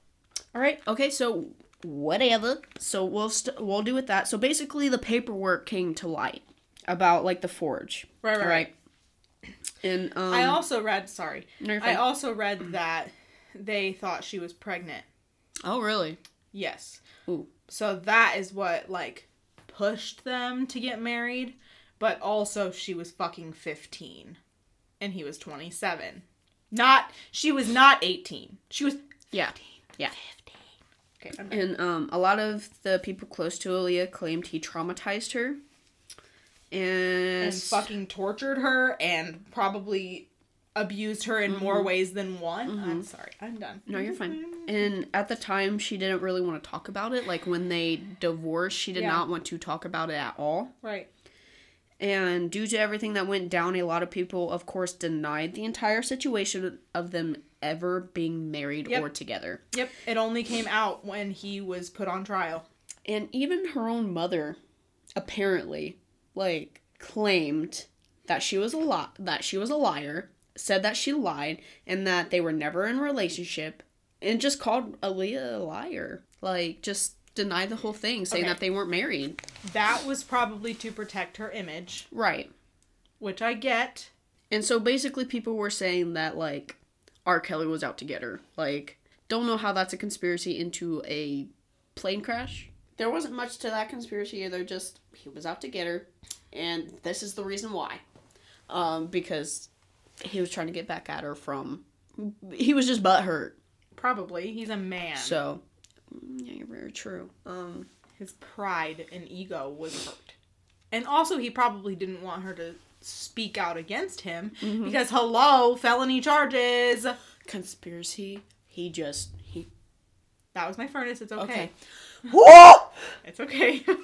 All right. Okay. So whatever. So we'll st- we'll do with that. So basically, the paperwork came to light about like the forge. Right, right, right. And um, I also read, sorry, no, I also read that they thought she was pregnant. oh really? Yes. Ooh. So that is what like pushed them to get married, but also she was fucking 15 and he was 27. Not she was not 18. She was Yeah. Yeah. 15. Okay. And um, a lot of the people close to Aaliyah claimed he traumatized her. And, fucking tortured her and probably abused her in more mm-hmm. ways than one. I'm mm-hmm. sorry. I'm done. No, you're fine. And at the time, she didn't really want to talk about it. Like when they divorced, she did Yeah. not want to talk about it at all. Right. And due to everything that went down, a lot of people, of course, denied the entire situation of them ever being married Yep. or together. Yep. It only came out when he was put on trial. And even her own mother, apparently, like claimed that she was a lot that she was a liar, said that she lied, and that they were never in a relationship, and just called Aaliyah a liar. Like just denied the whole thing, saying Okay. that they weren't married. That was probably to protect her image, Right. which I get. And so basically people were saying that like R. Kelly was out to get her. Like, don't know how that's a conspiracy into a plane crash. There wasn't much to that conspiracy either, just he was out to get her, and this is the reason why. Um, because he was trying to get back at her from. He was just butthurt. Probably. He's a man. So, mm, yeah, you're very true. Um, His pride and ego was hurt. And also, he probably didn't want her to speak out against him Mm-hmm. because, hello, felony charges. conspiracy. He just he. That was my furnace. It's okay. Okay. Whoa! It's okay. [LAUGHS]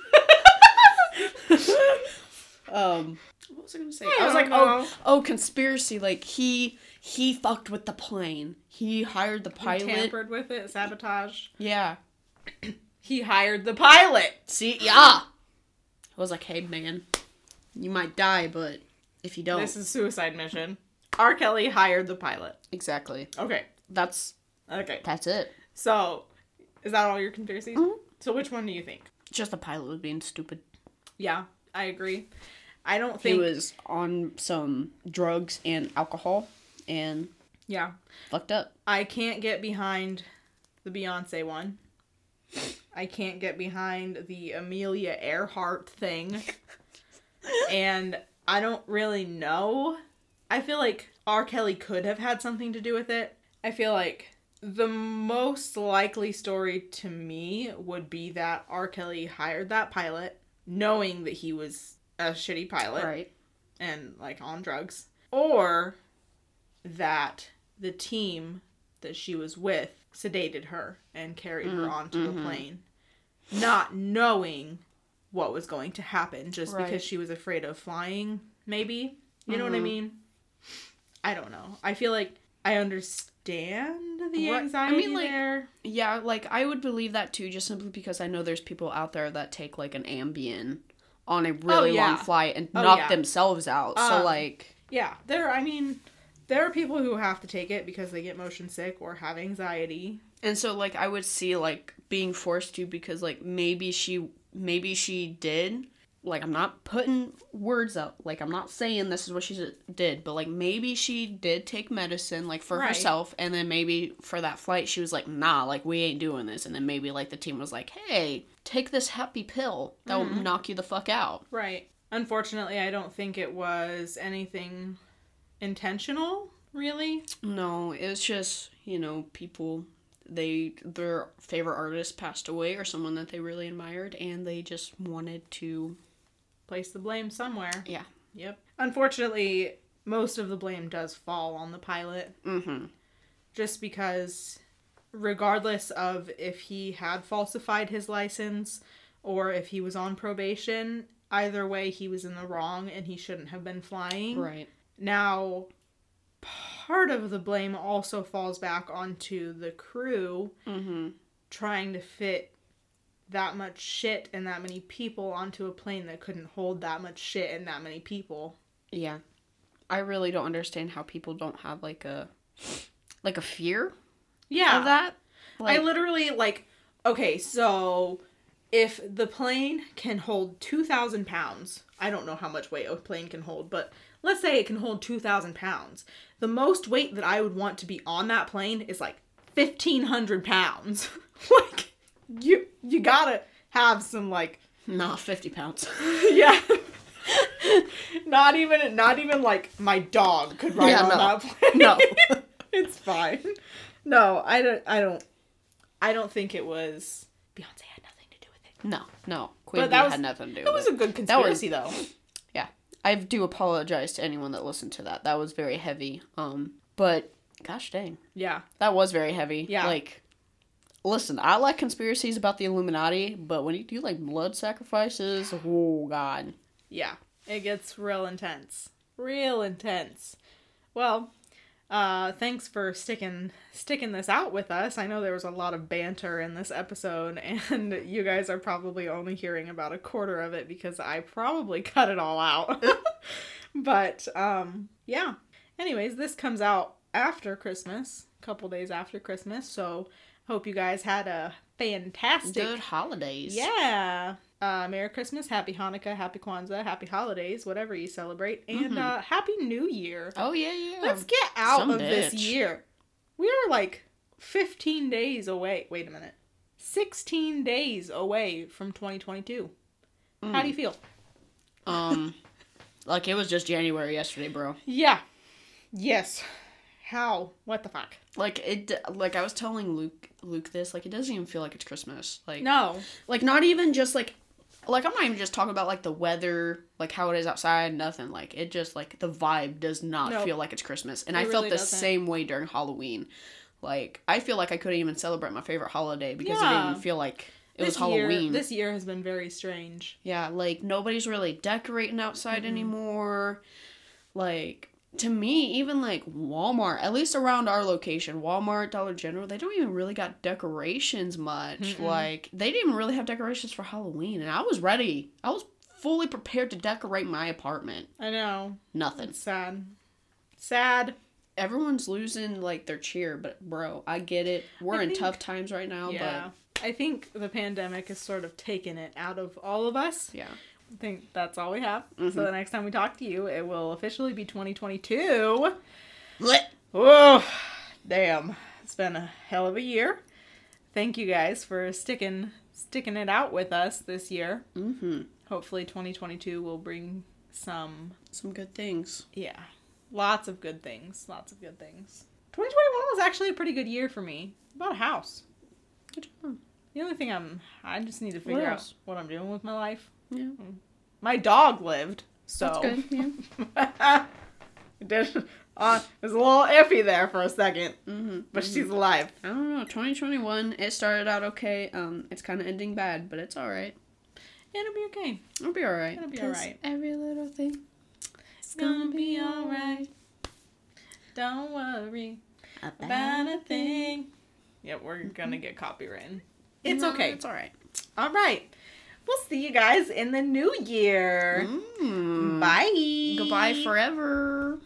Um, what was I gonna say? I I was like, know. oh, oh, conspiracy. Like he he fucked with the plane. He hired the He pilot. tampered with it, sabotage. Yeah. [CLEARS THROAT] He hired the pilot. See, yeah. I was like, hey man, you might die, but if you don't, This is suicide mission. R. Kelly hired the pilot. exactly. Okay. That's Okay. that's it. So, is that all your conspiracies? Mhm. So, which one do you think? Just the pilot was being stupid. Yeah, I agree. I don't think He was on some drugs and alcohol and Yeah. fucked up. I can't get behind the Beyonce one. I can't get behind the Amelia Earhart thing. [LAUGHS] and I don't really know. I feel like R. Kelly could have had something to do with it. I feel like the most likely story to me would be that R. Kelly hired that pilot knowing that he was a shitty pilot Right. and like on drugs, or that the team that she was with sedated her and carried her Mm, onto mhm. the plane, not knowing what was going to happen just Right. because she was afraid of flying, maybe. You know what I Mhm. mean? I don't know. I feel like I understand the Right. I anxiety mean, like, there. Yeah, like I would believe that too, just simply because I know there's people out there that take like an Ambien on a really Oh, yeah. long flight and Oh, knock yeah. themselves out. Um, so like, Yeah, there. I mean, there are people who have to take it because they get motion sick or have anxiety. and so like I would see like being forced to because like maybe she maybe she did. Like I'm not putting words out. Like I'm not saying this is what she did, but like maybe she did take medicine like for Right. herself, and then maybe for that flight she was like, nah, like we ain't doing this, and then maybe like the team was like, hey, take this happy pill that will Mhm. knock you the fuck out. Right. Unfortunately, I don't think it was anything intentional, really. No, it was just you know people they their favorite artist passed away or someone that they really admired, and they just wanted to Place the blame somewhere. yeah. Yep. Unfortunately, most of the blame does fall on the pilot Mm-hmm. just because regardless of if he had falsified his license or if he was on probation, either way he was in the wrong and he shouldn't have been flying. Right. Now, part of the blame also falls back onto the crew Mm-hmm. trying to fit that much shit and that many people onto a plane that couldn't hold that much shit and that many people. Yeah. I really don't understand how people don't have like a like a fear Yeah. of that. Like, I literally like okay, so if the plane can hold two thousand pounds, I don't know how much weight a plane can hold, but let's say it can hold two thousand pounds. The most weight that I would want to be on that plane is like fifteen hundred pounds. [LAUGHS] like you you gotta have some like nah, fifty pounds. [LAUGHS] yeah. not even not even like my dog could ride Yeah, on no. that plane. No. [LAUGHS] it's fine. No, I don't I don't I don't think it was Beyonce had nothing to do with it. no, no. Queen Bee that was- had nothing to do with It with was it. a good That was- conspiracy though. yeah. I do apologize to anyone that listened to that. That was very heavy. Um, but gosh dang. Yeah. That was very heavy. Yeah. Like, listen, I like conspiracies about the Illuminati, but when you do like blood sacrifices, oh god. Yeah. It gets real intense. Real intense. Well, uh thanks for sticking sticking this out with us. I know there was a lot of banter in this episode [LAUGHS] and you guys are probably only hearing about a quarter of it because I probably [LAUGHS] cut it all out. [LAUGHS] but um yeah. Anyways, this comes out after Christmas, a couple days after Christmas, so hope you guys had a fantastic Good holidays. yeah. Uh, Merry Christmas, Happy Hanukkah, Happy Kwanzaa, Happy Holidays, whatever you celebrate, and Mhm. uh, Happy New Year. Oh yeah, yeah. Let's get out some of this year. We are like 15 days away. Wait a minute. 16 days away from 2022. How do you feel? Um, like it was just January yesterday, bro. [LAUGHS] Yeah. Yes. How? What the fuck? Like it like I was telling Luke Luke this, like it doesn't even feel like it's Christmas. Like No. like not even just like like I'm not even just talking about like the weather, like how it is outside, nothing. Like it just like the vibe does not Nope. feel like it's Christmas. And It I felt the doesn't. same way during Halloween. Like I feel like I couldn't even celebrate my favorite holiday because it didn't feel like it was This year- Halloween. this year has been very strange. Yeah, like nobody's really decorating outside anymore. Like to me, even like Walmart, at least around our location, Walmart, Dollar General, they don't even really got decorations much. Like they didn't really have decorations for Halloween, and I was ready. I was fully prepared to decorate my apartment. I know. Nothing. It's sad. Sad. Everyone's losing like their cheer, but bro, I get it. We're I in think- tough times right now, Yeah. I think the pandemic has sort of taken it out of all of us. yeah. I think that's all we have. Mhm. So the next time we talk to you, it will officially be 2022. What? Oh, damn. It's been a hell of a year. Thank you guys for sticking sticking it out with us this year. Mm-hmm. Hopefully 2022 will bring some Some good things. yeah, lots of good things, lots of good things. 2021 was actually a pretty good year for me. Bought a house. Good job. The only thing I'm I just need to figure out what I'm doing with my life. Yeah. My dog lived, so That's good. Yeah. [LAUGHS] it did- uh, it was a little iffy there for a second, Mm-hmm. but she's alive. I don't know. 2021, it started out okay. Um, it's kind of ending bad, but it's all right. It'll be okay. It'll be all right. It'll be alright. Every little thing. It's gonna be alright. Don't worry about a thing. Yeah, we're gonna get copywritten. It's No, okay. It's all right. All right. We'll see you guys in the new year. Mm. Bye. Goodbye forever.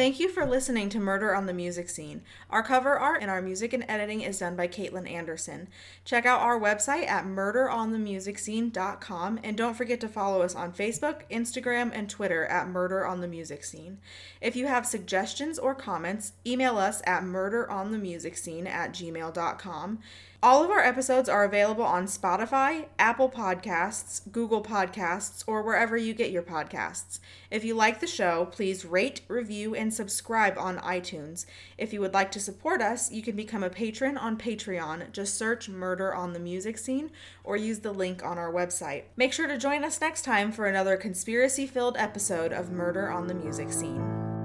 Thank you for listening to Murder on the Music Scene. Our cover art and our music and editing is done by Caitlin Anderson. Check out our website at murderonthemusicscene.com and don't forget to follow us on Facebook, Instagram, and Twitter at Murder on the Music Scene. If you have suggestions or comments, email us at murderonthemusicscene at gmail.com. All of our episodes are available on Spotify, Apple Podcasts, Google Podcasts, or wherever you get your podcasts. If you like the show, please rate, review, and subscribe on iTunes. If you would like to support us, you can become a patron on Patreon. Just search Murder on the Music Scene or use the link on our website. Make sure to join us next time for another conspiracy filled episode of Murder on the Music Scene.